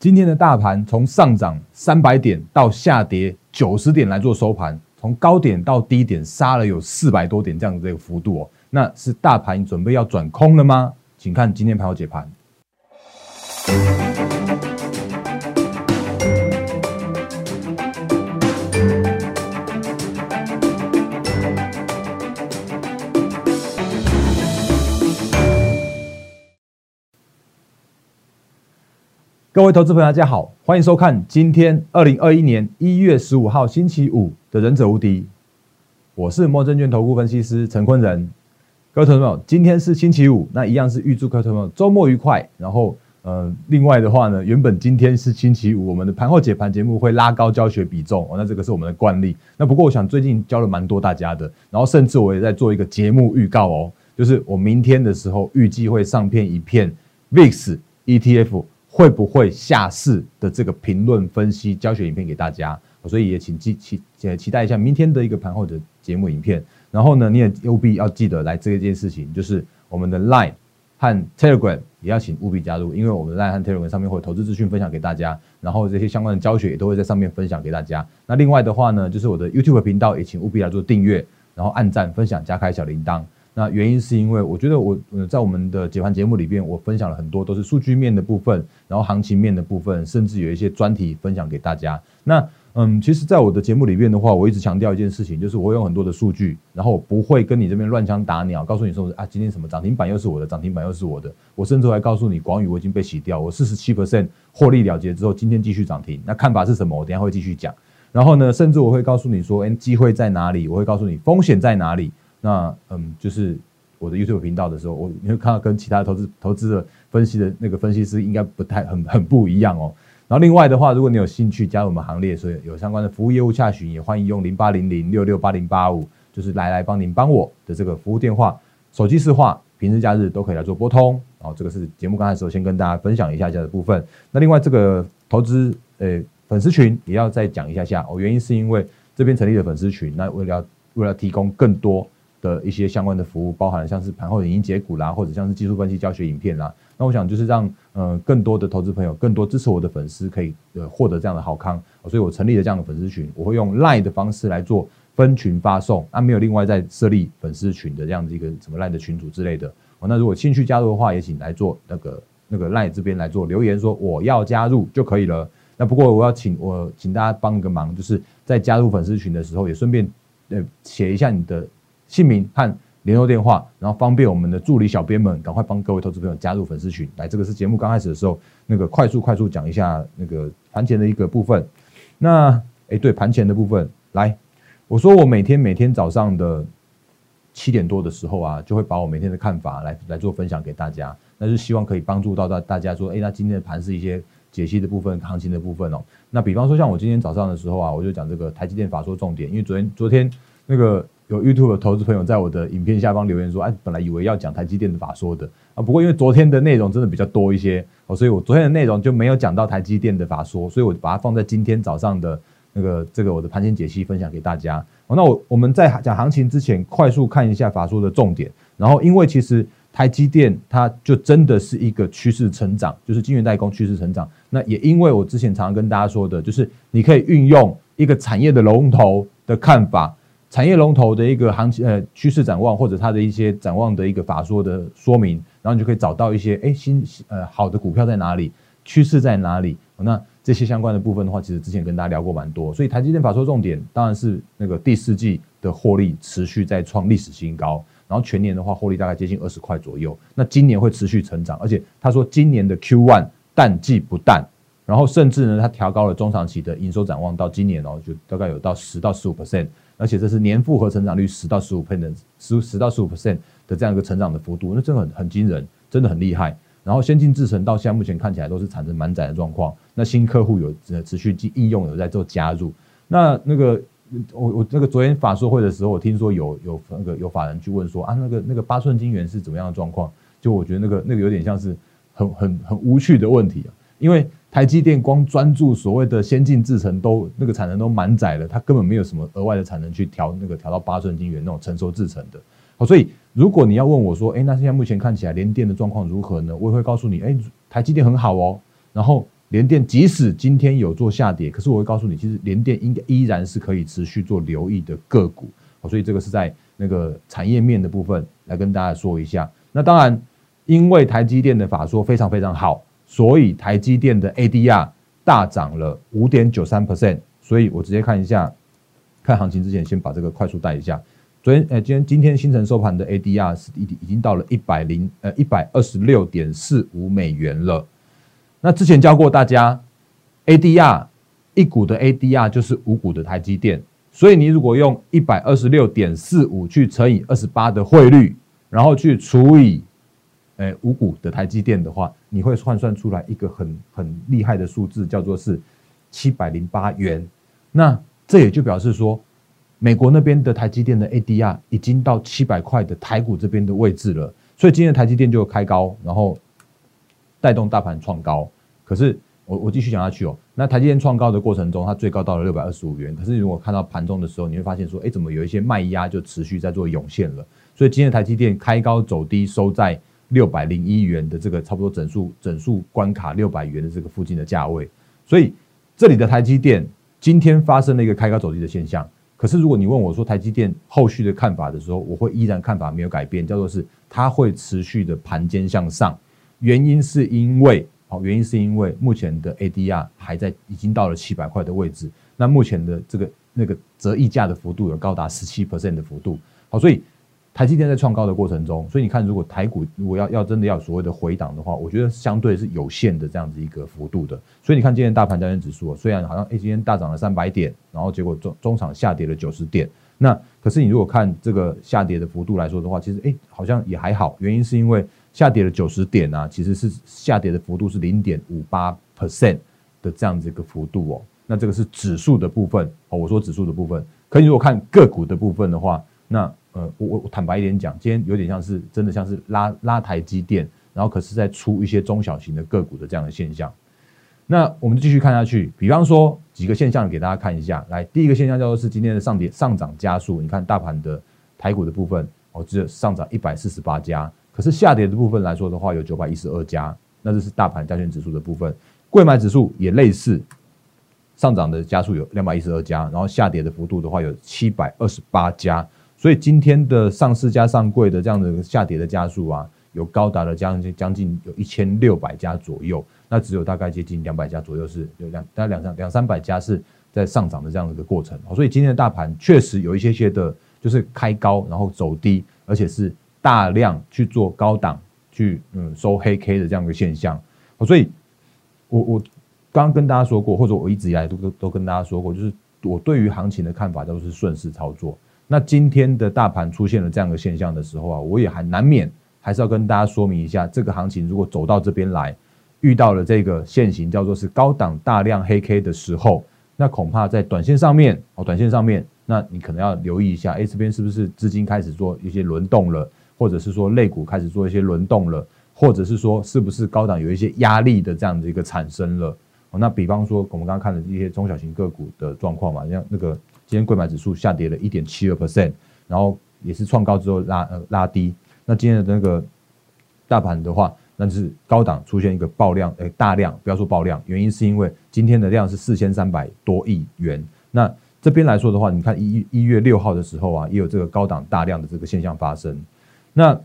今天的大盘从上涨三百点到下跌九十点来做收盘，从高点到低点杀了有四百多点这样的一个幅度哦，那是大盘准备要转空了吗？请看今天盘后解盘。各位投资朋友，大家好，欢迎收看今天二零二一年一月十五号星期五的《忍者无敌》，我是莫证券投顾分析师陈坤仁。各位投资朋友，今天是星期五，那一样是预祝各位投资朋友周末愉快。然后，呃，另外的话呢，原本今天是星期五，我们的盘后解盘节目会拉高教学比重哦，那这个是我们的惯例。那不过，我想最近教了蛮多大家的，然后甚至我也在做一个节目预告哦，就是我明天的时候预计会上片一片 VIX ETF。会不会下市的这个评论分析教学影片给大家，所以也请期期期待一下明天的一个盘后的节目影片。然后呢，你也务必要记得来这一件事情，就是我们的 Line 和 Telegram 也要请务必加入，因为我们的 Line 和 Telegram 上面会有投资资讯分享给大家，然后这些相关的教学也都会在上面分享给大家。那另外的话呢，就是我的 YouTube 频道也请务必来做订阅，然后按赞、分享、加开小铃铛。那原因是因为我觉得我呃在我们的解盘节目里边，我分享了很多都是数据面的部分，然后行情面的部分，甚至有一些专题分享给大家。那嗯，其实，在我的节目里边的话，我一直强调一件事情，就是我有很多的数据，然后我不会跟你这边乱枪打鸟，告诉你说啊，今天什么涨停板又是我的，涨停板又是我的。我甚至还告诉你，广宇我已经被洗掉，我四十七 percent 获利了结之后，今天继续涨停。那看法是什么？我等下会继续讲。然后呢，甚至我会告诉你说，哎，机会在哪里？我会告诉你风险在哪里。那嗯，就是我的 YouTube 频道的时候，我你会看到跟其他投资投资的分析的那个分析师应该不太很很不一样哦。然后另外的话，如果你有兴趣加入我们行列，所以有相关的服务业务洽询，也欢迎用零八零零六六八零八五，就是来来帮您帮我的这个服务电话，手机市话，平日假日都可以来做拨通。然后这个是节目刚开始先跟大家分享一下下的部分。那另外这个投资呃粉丝群也要再讲一下下哦，原因是因为这边成立的粉丝群，那为了为了提供更多。的一些相关的服务，包含像是盘后影音解股啦，或者像是技术分析教学影片啦。那我想就是让呃更多的投资朋友，更多支持我的粉丝可以呃获得这样的好康，所以我成立了这样的粉丝群，我会用 Line 的方式来做分群发送，那没有另外再设立粉丝群的这样子一个什么 Line 的群组之类的。那如果兴趣加入的话，也请来做那个那个 Line 这边来做留言说我要加入就可以了。那不过我要请我请大家帮一个忙，就是在加入粉丝群的时候，也顺便呃写一下你的。姓名和联络电话，然后方便我们的助理小编们赶快帮各位投资朋友加入粉丝群。来，这个是节目刚开始的时候，那个快速快速讲一下那个盘前的一个部分。那，哎，对，盘前的部分，来，我说我每天每天早上的七点多的时候啊，就会把我每天的看法来来做分享给大家。那是希望可以帮助到大大家说，哎，那今天的盘是一些解析的部分、行情的部分哦。那比方说像我今天早上的时候啊，我就讲这个台积电法说重点，因为昨天昨天那个。有 YouTube 的投资朋友在我的影片下方留言说：“哎，本来以为要讲台积电的法说的啊，不过因为昨天的内容真的比较多一些哦，所以我昨天的内容就没有讲到台积电的法说，所以我把它放在今天早上的那个这个我的盘前解析分享给大家。那我我们在讲行情之前，快速看一下法说的重点。然后，因为其实台积电它就真的是一个趋势成长，就是晶圆代工趋势成长。那也因为我之前常常跟大家说的，就是你可以运用一个产业的龙头的看法。”产业龙头的一个行情呃趋势展望，或者它的一些展望的一个法说的说明，然后你就可以找到一些哎新呃好的股票在哪里，趋势在哪里。那这些相关的部分的话，其实之前跟大家聊过蛮多。所以台积电法说重点当然是那个第四季的获利持续在创历史新高，然后全年的话获利大概接近二十块左右。那今年会持续成长，而且他说今年的 Q one 淡季不淡，然后甚至呢他调高了中长期的营收展望到今年哦就大概有到十到十五 percent。而且这是年复合成长率十到十五 percent 十十到十五 percent 的这样一个成长的幅度，那真的很很惊人，真的很厉害。然后先进制程到现在目前看起来都是产生满载的状况，那新客户有持续应用有在做加入。那那个我我那个昨天法说会的时候，我听说有有那个有法人去问说啊，那个那个八寸晶圆是怎么样的状况？就我觉得那个那个有点像是很很很无趣的问题啊，因为。台积电光专注所谓的先进制程，都那个产能都满载了，它根本没有什么额外的产能去调那个调到八寸晶圆那种成熟制程的。好，所以如果你要问我说，哎，那现在目前看起来联电的状况如何呢？我也会告诉你，哎，台积电很好哦。然后联电即使今天有做下跌，可是我会告诉你，其实联电应该依然是可以持续做留意的个股。好，所以这个是在那个产业面的部分来跟大家说一下。那当然，因为台积电的法说非常非常好，所以台积电的 ADR 大涨了五点九三 percent。所以我直接看一下，看行情之前先把这个快速带一下。昨天，呃，今天今天新城收盘的 ADR 是已已经到了一百零呃一百二十六点四五美元了。那之前教过大家，ADR 一股的 ADR 就是五股的台积电，所以你如果用一百二十六点四五去乘以二十八的汇率，然后去除以，诶五股的台积电的话，你会换算出来一个很很厉害的数字，叫做是七百零八元。那这也就表示说。美国那边的台积电的 ADR 已经到七百块的台股这边的位置了，所以今天台积电就开高，然后带动大盘创高。可是我我继续讲下去哦，那台积电创高的过程中，它最高到了六百二十五元。可是如果看到盘中的时候，你会发现说，哎，怎么有一些卖压就持续在做涌现了？所以今天台积电开高走低，收在六百零一元的这个差不多整数整数关卡六百元的这个附近的价位。所以这里的台积电今天发生了一个开高走低的现象。可是，如果你问我说台积电后续的看法的时候，我会依然看法没有改变，叫做是它会持续的盘间向上。原因是因为，好，原因是因为目前的 ADR 还在已经到了七百块的位置，那目前的这个那个折溢价的幅度有高达十七 percent 的幅度，好，所以。台积电在创高的过程中，所以你看，如果台股如果要要真的要所谓的回档的话，我觉得相对是有限的这样子一个幅度的。所以你看今天大盘交易指数，虽然好像哎今天大涨了三百点，然后结果中中场下跌了九十点，那可是你如果看这个下跌的幅度来说的话，其实哎好像也还好。原因是因为下跌了九十点啊，其实是下跌的幅度是零点五八 percent 的这样子一个幅度哦。那这个是指数的部分哦，我说指数的部分。可你如果看个股的部分的话，那呃，我我坦白一点讲，今天有点像是真的像是拉拉台积电，然后可是在出一些中小型的个股的这样的现象。那我们继续看下去，比方说几个现象给大家看一下。来，第一个现象叫做是今天的上跌上涨加速。你看大盘的台股的部分，哦，只有上涨一百四十八家，可是下跌的部分来说的话，有九百一十二家。那这是大盘加权指数的部分，贵买指数也类似，上涨的加速有两百一十二家，然后下跌的幅度的话有七百二十八家。所以今天的上市加上柜的这样的下跌的加速啊，有高达了将近将近有一千六百家左右，那只有大概接近两百家左右是有两大概两三两三百家是在上涨的这样的一个过程。所以今天的大盘确实有一些些的，就是开高然后走低，而且是大量去做高档去嗯收黑 K 的这样一个现象。所以，我我刚刚跟大家说过，或者我一直以来都都跟大家说过，就是我对于行情的看法都是顺势操作。那今天的大盘出现了这样的现象的时候啊，我也还难免还是要跟大家说明一下，这个行情如果走到这边来，遇到了这个现形叫做是高档大量黑 K 的时候，那恐怕在短线上面哦，短线上面，那你可能要留意一下，哎，这边是不是资金开始做一些轮动了，或者是说类股开始做一些轮动了，或者是说是不是高档有一些压力的这样的一个产生了？哦，那比方说我们刚刚看的一些中小型个股的状况嘛，像那个。今天贵买指数下跌了一点七二 percent，然后也是创高之后拉呃拉低。那今天的那个大盘的话，那就是高档出现一个爆量，诶大量，不要说爆量，原因是因为今天的量是四千三百多亿元。那这边来说的话，你看一一月六号的时候啊，也有这个高档大量的这个现象发生。那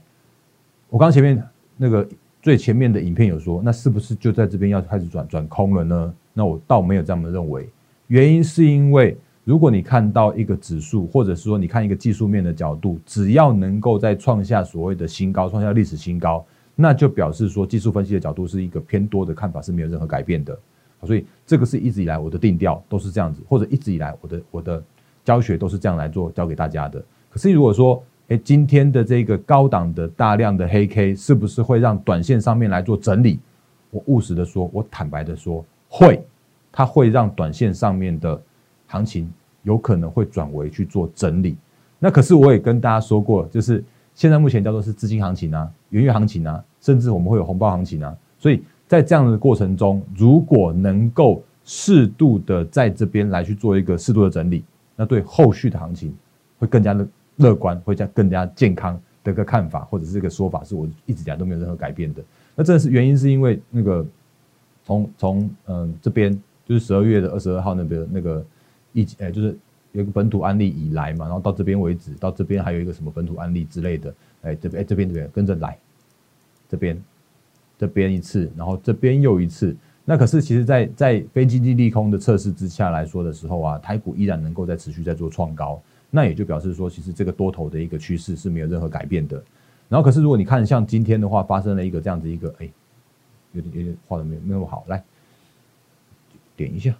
我刚前面那个最前面的影片有说，那是不是就在这边要开始转转空了呢？那我倒没有这么认为，原因是因为。如果你看到一个指数，或者是说你看一个技术面的角度，只要能够在创下所谓的新高，创下历史新高，那就表示说技术分析的角度是一个偏多的看法是没有任何改变的。所以这个是一直以来我的定调都是这样子，或者一直以来我的我的教学都是这样来做教给大家的。可是如果说，哎，今天的这个高档的大量的黑 K 是不是会让短线上面来做整理？我务实的说，我坦白的说，会，它会让短线上面的。行情有可能会转为去做整理，那可是我也跟大家说过，就是现在目前叫做是资金行情啊、元月行情啊，甚至我们会有红包行情啊，所以在这样的过程中，如果能够适度的在这边来去做一个适度的整理，那对后续的行情会更加的乐观，会加更加健康的一个看法，或者是一个说法，是我一直以来都没有任何改变的。那这是原因，是因为那个从从嗯这边就是十二月的二十二号那边那个疫诶就是有一个本土案例以来嘛，然后到这边为止，到这边还有一个什么本土案例之类的，哎这边哎这边这边跟着来，这边这边一次，然后这边又一次。那可是其实，在在非经济利空的测试之下来说的时候啊，台股依然能够在持续在做创高，那也就表示说，其实这个多头的一个趋势是没有任何改变的。然后可是如果你看像今天的话，发生了一个这样子一个，哎，有点有点画的没没那么好，来点一下。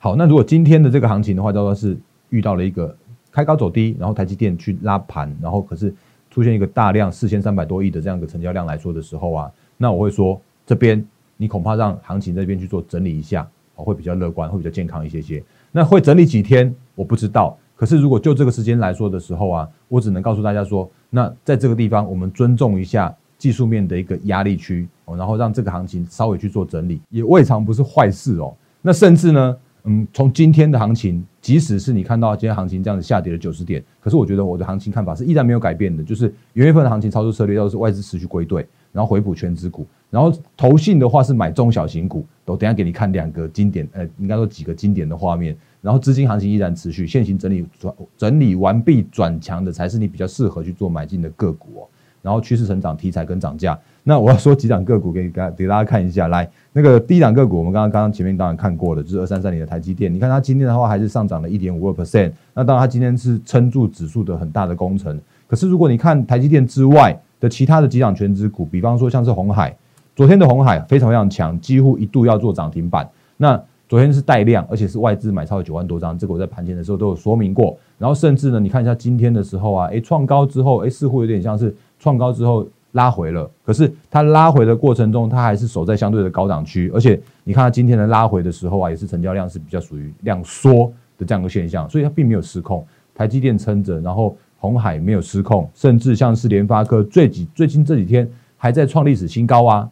好，那如果今天的这个行情的话，叫做是遇到了一个开高走低，然后台积电去拉盘，然后可是出现一个大量四千三百多亿的这样一个成交量来说的时候啊。那我会说，这边你恐怕让行情这边去做整理一下，哦，会比较乐观，会比较健康一些些。那会整理几天，我不知道。可是如果就这个时间来说的时候啊，我只能告诉大家说，那在这个地方，我们尊重一下技术面的一个压力区，然后让这个行情稍微去做整理，也未尝不是坏事哦。那甚至呢，嗯，从今天的行情，即使是你看到今天行情这样子下跌了九十点，可是我觉得我的行情看法是依然没有改变的，就是元月份的行情操作策略都是外资持续归队。然后回补全指股，然后投信的话是买中小型股，我等下给你看两个经典，呃，应该说几个经典的画面。然后资金行情依然持续，现行整理转整理完毕转强的才是你比较适合去做买进的个股哦。然后趋势成长题材跟涨价，那我要说几档个股给给给大家看一下。来，那个第一档个股我们刚刚刚刚前面当然看过了，就是二三三零的台积电。你看它今天的话还是上涨了一点五个 percent，那当然它今天是撑住指数的很大的工程。可是如果你看台积电之外，的其他的几档全指股，比方说像是红海，昨天的红海非常非常强，几乎一度要做涨停板。那昨天是带量，而且是外资买超九万多张，这个我在盘前的时候都有说明过。然后甚至呢，你看一下今天的时候啊，诶，创高之后，诶，似乎有点像是创高之后拉回了。可是它拉回的过程中，它还是守在相对的高档区，而且你看它今天的拉回的时候啊，也是成交量是比较属于量缩的这样一个现象，所以它并没有失控。台积电撑着，然后。红海没有失控，甚至像是联发科最几最近这几天还在创历史新高啊！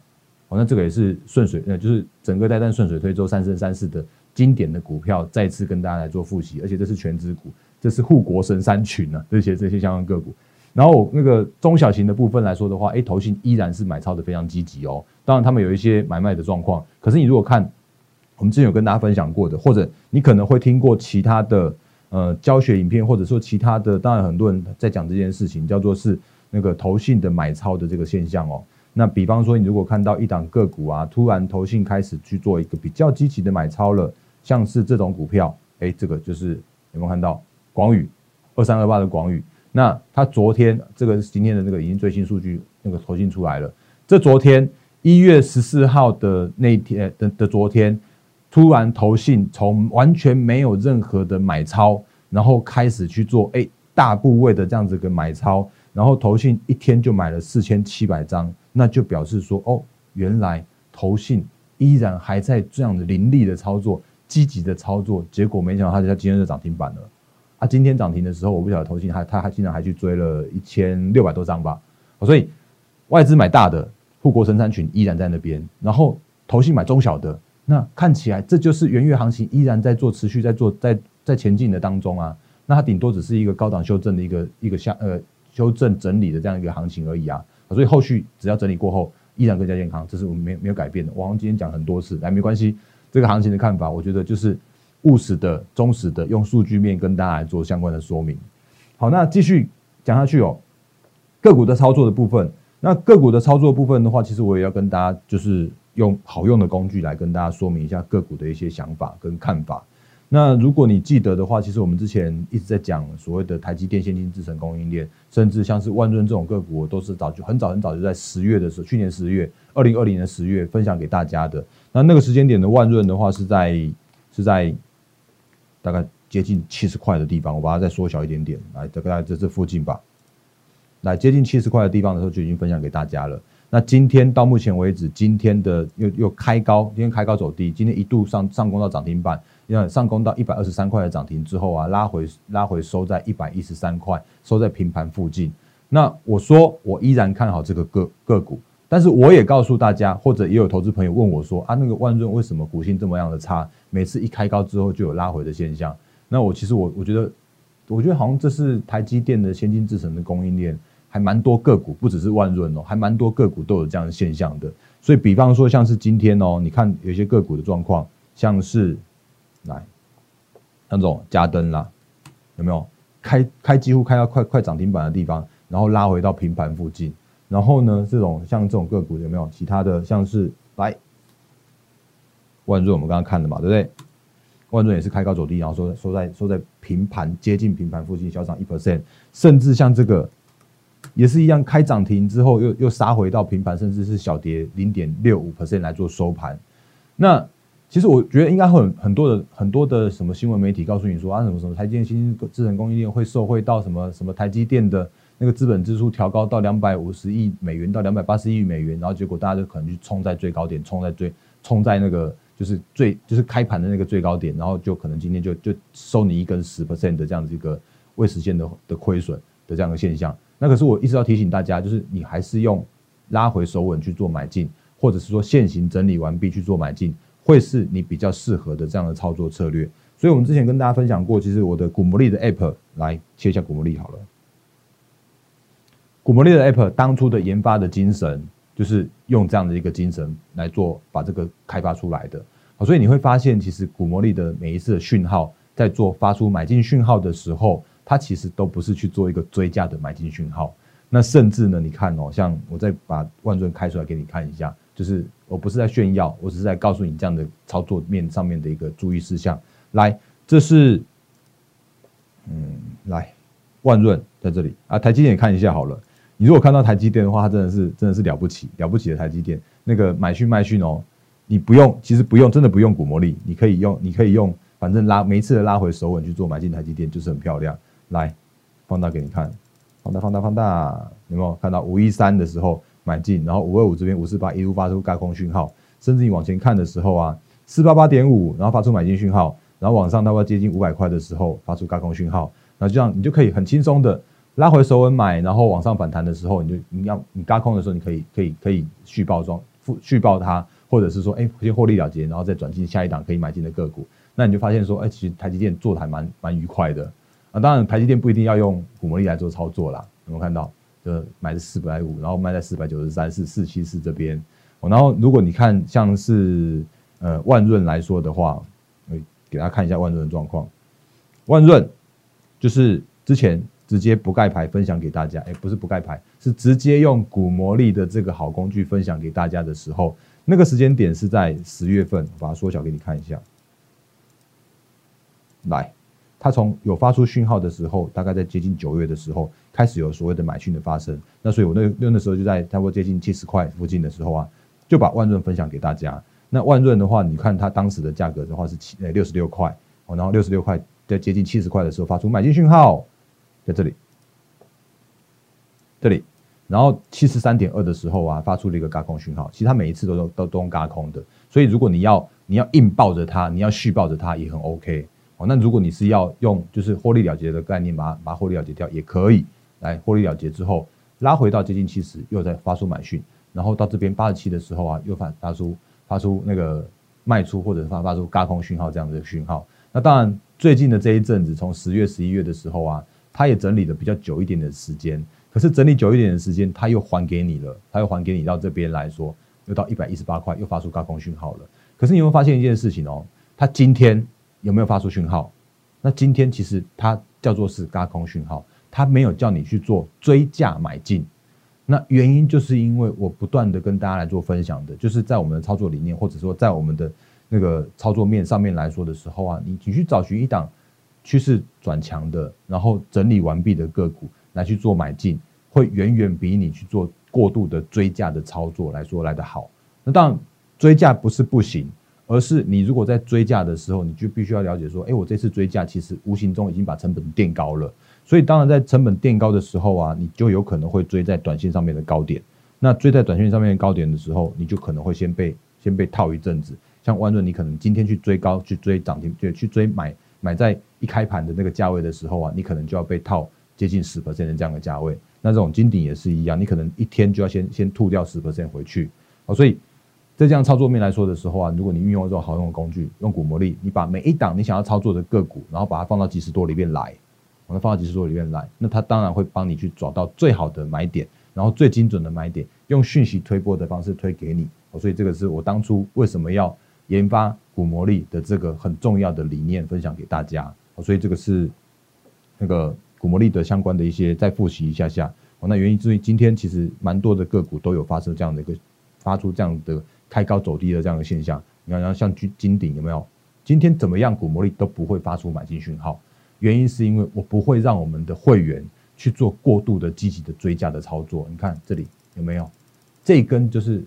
哦，那这个也是顺水，呃，就是整个带单顺水推舟三生三世的经典的股票，再次跟大家来做复习，而且这是全资股，这是护国神山群啊，这些这些相关个股。然后那个中小型的部分来说的话，哎，投信依然是买超的非常积极哦。当然他们有一些买卖的状况，可是你如果看我们之前有跟大家分享过的，或者你可能会听过其他的。呃，教学影片或者说其他的，当然很多人在讲这件事情，叫做是那个投信的买超的这个现象哦。那比方说，你如果看到一档个股啊，突然投信开始去做一个比较积极的买超了，像是这种股票，哎，这个就是有没有看到广宇二三二八的广宇？那它昨天这个今天的那个已经最新数据那个投信出来了，这昨天一月十四号的那天的的昨天。突然投信从完全没有任何的买超，然后开始去做哎大部位的这样子个买超，然后投信一天就买了四千七百张，那就表示说哦，原来投信依然还在这样的凌厉的操作，积极的操作，结果没想到他他今天就涨停板了，啊，今天涨停的时候我不晓得投信还他还竟然还去追了一千六百多张吧，所以外资买大的护国神山群依然在那边，然后投信买中小的。那看起来这就是元月行情依然在做持续在做在在前进的当中啊，那它顶多只是一个高档修正的一个一个下呃修正整理的这样一个行情而已啊，所以后续只要整理过后依然更加健康，这是我们没没有改变的。我好像今天讲很多次，来没关系，这个行情的看法，我觉得就是务实的、忠实的，用数据面跟大家来做相关的说明。好，那继续讲下去哦，个股的操作的部分，那个股的操作部分的话，其实我也要跟大家就是。用好用的工具来跟大家说明一下个股的一些想法跟看法。那如果你记得的话，其实我们之前一直在讲所谓的台积电、先进制程供应链，甚至像是万润这种个股，都是早就很早很早就在十月的时候，去年十月，二零二零年十月分享给大家的。那那个时间点的万润的话，是在是在大概接近七十块的地方，我把它再缩小一点点，来大概在这附近吧。来接近七十块的地方的时候，就已经分享给大家了。那今天到目前为止，今天的又又开高，今天开高走低，今天一度上上攻到涨停板，要上攻到一百二十三块的涨停之后啊，拉回拉回收在一百一十三块，收在平盘附近。那我说我依然看好这个个个股，但是我也告诉大家，或者也有投资朋友问我说啊，那个万润为什么股性这么样的差？每次一开高之后就有拉回的现象。那我其实我我觉得，我觉得好像这是台积电的先进制程的供应链。还蛮多个股，不只是万润哦，还蛮多个股都有这样的现象的。所以比方说像是今天哦，你看有些个股的状况，像是来那种加灯啦，有没有开开几乎开到快快涨停板的地方，然后拉回到平盘附近，然后呢，这种像这种个股有没有其他的像是来万润我们刚刚看的嘛，对不对？万润也是开高走低，然后收收在收在平盘接近平盘附近，小涨一 percent，甚至像这个也是一样，开涨停之后又又杀回到平盘，甚至是小跌零点六五 percent 来做收盘。那其实我觉得应该会很很多的很多的什么新闻媒体告诉你说啊什么什么台积电新智能供应链会受惠到什么什么台积电的那个资本支出调高到两百五十亿美元到两百八十亿美元，然后结果大家就可能去冲在最高点，冲在最冲在那个。就是最就是开盘的那个最高点，然后就可能今天就就收你一根十 percent 的这样子一个未实现的的亏损的这样的现象。那可是我一直要提醒大家，就是你还是用拉回手稳去做买进，或者是说现行整理完毕去做买进，会是你比较适合的这样的操作策略。所以我们之前跟大家分享过，其实我的古魔力的 app 来切一下古魔力好了。古魔力的 app 当初的研发的精神。就是用这样的一个精神来做，把这个开发出来的。好，所以你会发现，其实古魔力的每一次的讯号，在做发出买进讯号的时候，它其实都不是去做一个追加的买进讯号。那甚至呢，你看哦，像我再把万润开出来给你看一下，就是我不是在炫耀，我只是在告诉你这样的操作面上面的一个注意事项。来，这是，嗯，来万润在这里啊，台积电看一下好了。你如果看到台积电的话，它真的是真的是了不起了不起的台积电。那个买讯卖讯哦，你不用，其实不用，真的不用股魔力，你可以用，你可以用，反正拉每一次的拉回手稳去做买进台积电，就是很漂亮。来，放大给你看，放大放大放大，有没有看到五一三的时候买进，然后五二五这边五四八一路发出高空讯号，甚至你往前看的时候啊，四八八点五，然后发出买进讯号，然后往上大概接近五百块的时候发出高空讯号，那这样你就可以很轻松的。拉回首稳买，然后往上反弹的时候，你就你要你嘎空的时候，你可以可以可以续报装续续报它，或者是说，哎，先获利了结，然后再转进下一档可以买进的个股。那你就发现说，哎，其实台积电做的还蛮蛮愉快的啊。当然，台积电不一定要用股魔力来做操作啦。有没有看到？就买的四百五，然后卖在四百九十三，四四七四这边。然后如果你看像是呃万润来说的话，给大家看一下万润的状况。万润就是之前。直接不盖牌分享给大家，哎，不是不盖牌，是直接用股魔力的这个好工具分享给大家的时候，那个时间点是在十月份，我把它缩小给你看一下。来，它从有发出讯号的时候，大概在接近九月的时候，开始有所谓的买讯的发生。那所以我那那那时候就在差不多接近七十块附近的时候啊，就把万润分享给大家。那万润的话，你看它当时的价格的话是七呃六十六块，哦，然后六十六块在接近七十块的时候发出买进讯号。在这里，这里，然后七十三点二的时候啊，发出了一个嘎空讯号。其实它每一次都都都都嘎空的，所以如果你要你要硬抱着它，你要续抱着它也很 OK 哦。那如果你是要用就是获利了结的概念，把把获利了结掉也可以。来获利了结之后，拉回到接近七十，又在发出买讯，然后到这边八十七的时候啊，又发发出发出那个卖出或者发发出嘎空讯号这样的讯号。那当然最近的这一阵子，从十月十一月的时候啊。它也整理了比较久一点的时间，可是整理久一点的时间，它又还给你了，它又还给你到这边来说，又到一百一十八块，又发出高空讯号了。可是你会发现一件事情哦，它今天有没有发出讯号？那今天其实它叫做是高空讯号，它没有叫你去做追价买进。那原因就是因为我不断的跟大家来做分享的，就是在我们的操作理念，或者说在我们的那个操作面上面来说的时候啊，你你去找寻一档。趋势转强的，然后整理完毕的个股来去做买进，会远远比你去做过度的追价的操作来说来得好。那当然，追价不是不行，而是你如果在追价的时候，你就必须要了解说，哎，我这次追价其实无形中已经把成本垫高了。所以，当然在成本垫高的时候啊，你就有可能会追在短线上面的高点。那追在短线上面的高点的时候，你就可能会先被先被套一阵子。像万润，你可能今天去追高，去追涨停，就去追买。买在一开盘的那个价位的时候啊，你可能就要被套接近十 percent 的这样的价位。那这种金顶也是一样，你可能一天就要先先吐掉十 percent 回去。哦，所以在这样操作面来说的时候啊，如果你运用这种好用的工具，用股魔力，你把每一档你想要操作的个股，然后把它放到几十多里面来，把它放到几十多里面来，那它当然会帮你去找到最好的买点，然后最精准的买点，用讯息推波的方式推给你，所以这个是我当初为什么要研发股魔力的这个很重要的理念分享给大家。所以这个是那个股魔力的相关的一些再复习一下下。哦，那原因之于今天其实蛮多的个股都有发生这样的一个发出这样的开高走低的这样的现象。你看，然后像金金鼎有没有？今天怎么样，股魔力都不会发出买进讯号。原因是因为我不会让我们的会员去做过度的积极的追加的操作。你看这里有没有？这根就是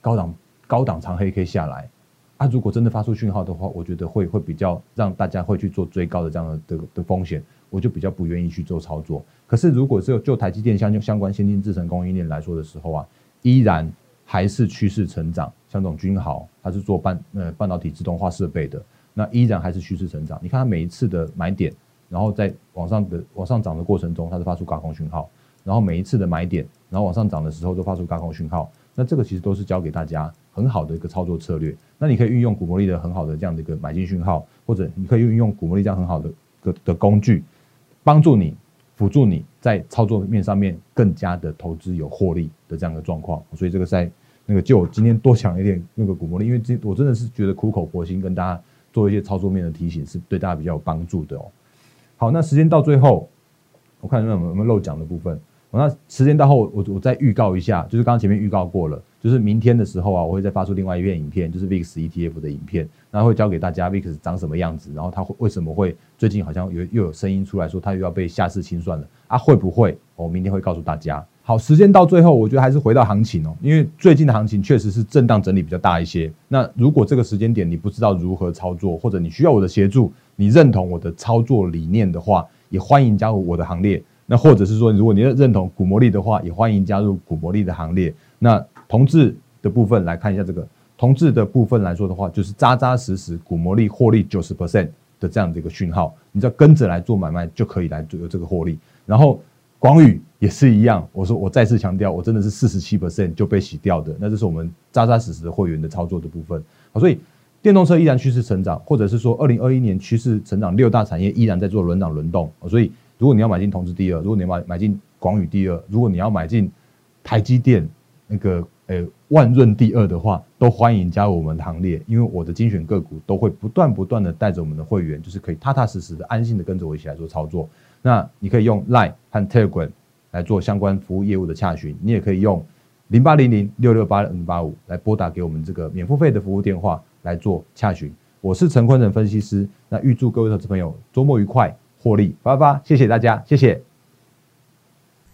高档高档长黑 K 下来。啊，如果真的发出讯号的话，我觉得会会比较让大家会去做追高的这样的的的风险，我就比较不愿意去做操作。可是如果是就台积电相相关先进制程供应链来说的时候啊，依然还是趋势成长。像这种君豪，它是做半呃半导体自动化设备的，那依然还是趋势成长。你看它每一次的买点，然后在往上的往上涨的过程中，它是发出高空讯号，然后每一次的买点，然后往上涨的时候都发出高空讯号。那这个其实都是教给大家很好的一个操作策略。那你可以运用股魔力的很好的这样的一个买进讯号，或者你可以运用股魔力这样很好的的的工具，帮助你辅助你在操作面上面更加的投资有获利的这样的状况。所以这个在那个就我今天多讲一点那个股魔力，因为这我真的是觉得苦口婆心跟大家做一些操作面的提醒，是对大家比较有帮助的哦。好，那时间到最后，我看有没有有没有漏讲的部分。那时间到后，我我再预告一下，就是刚刚前面预告过了，就是明天的时候啊，我会再发出另外一片影片，就是 VIX ETF 的影片，然后会教给大家 VIX 长什么样子，然后它会为什么会最近好像有又有声音出来说它又要被下市清算了啊？会不会？我明天会告诉大家。好，时间到最后，我觉得还是回到行情哦，因为最近的行情确实是震荡整理比较大一些。那如果这个时间点你不知道如何操作，或者你需要我的协助，你认同我的操作理念的话，也欢迎加入我的行列。那或者是说，如果你认同股魔力的话，也欢迎加入股魔力的行列。那同志的部分来看一下这个同志的部分来说的话，就是扎扎实实股魔力获利九十 percent 的这样的一个讯号，你只要跟着来做买卖就可以来做这个获利。然后广宇也是一样，我说我再次强调，我真的是四十七 percent 就被洗掉的，那这是我们扎扎实实的会员的操作的部分。好，所以电动车依然趋势成长，或者是说二零二一年趋势成长，六大产业依然在做轮涨轮动，所以。如果你要买进同志第二，如果你要买买进广宇第二，如果你要买进台积电那个呃万润第二的话，都欢迎加入我们的行列，因为我的精选个股都会不断不断的带着我们的会员，就是可以踏踏实实的安心的跟着我一起来做操作。那你可以用 Line 和 Telegram 来做相关服务业务的洽询，你也可以用零八零零六六八零八五来拨打给我们这个免付费的服务电话来做洽询。我是陈坤仁分析师，那预祝各位投资朋友周末愉快。获利发发，谢谢大家，谢谢。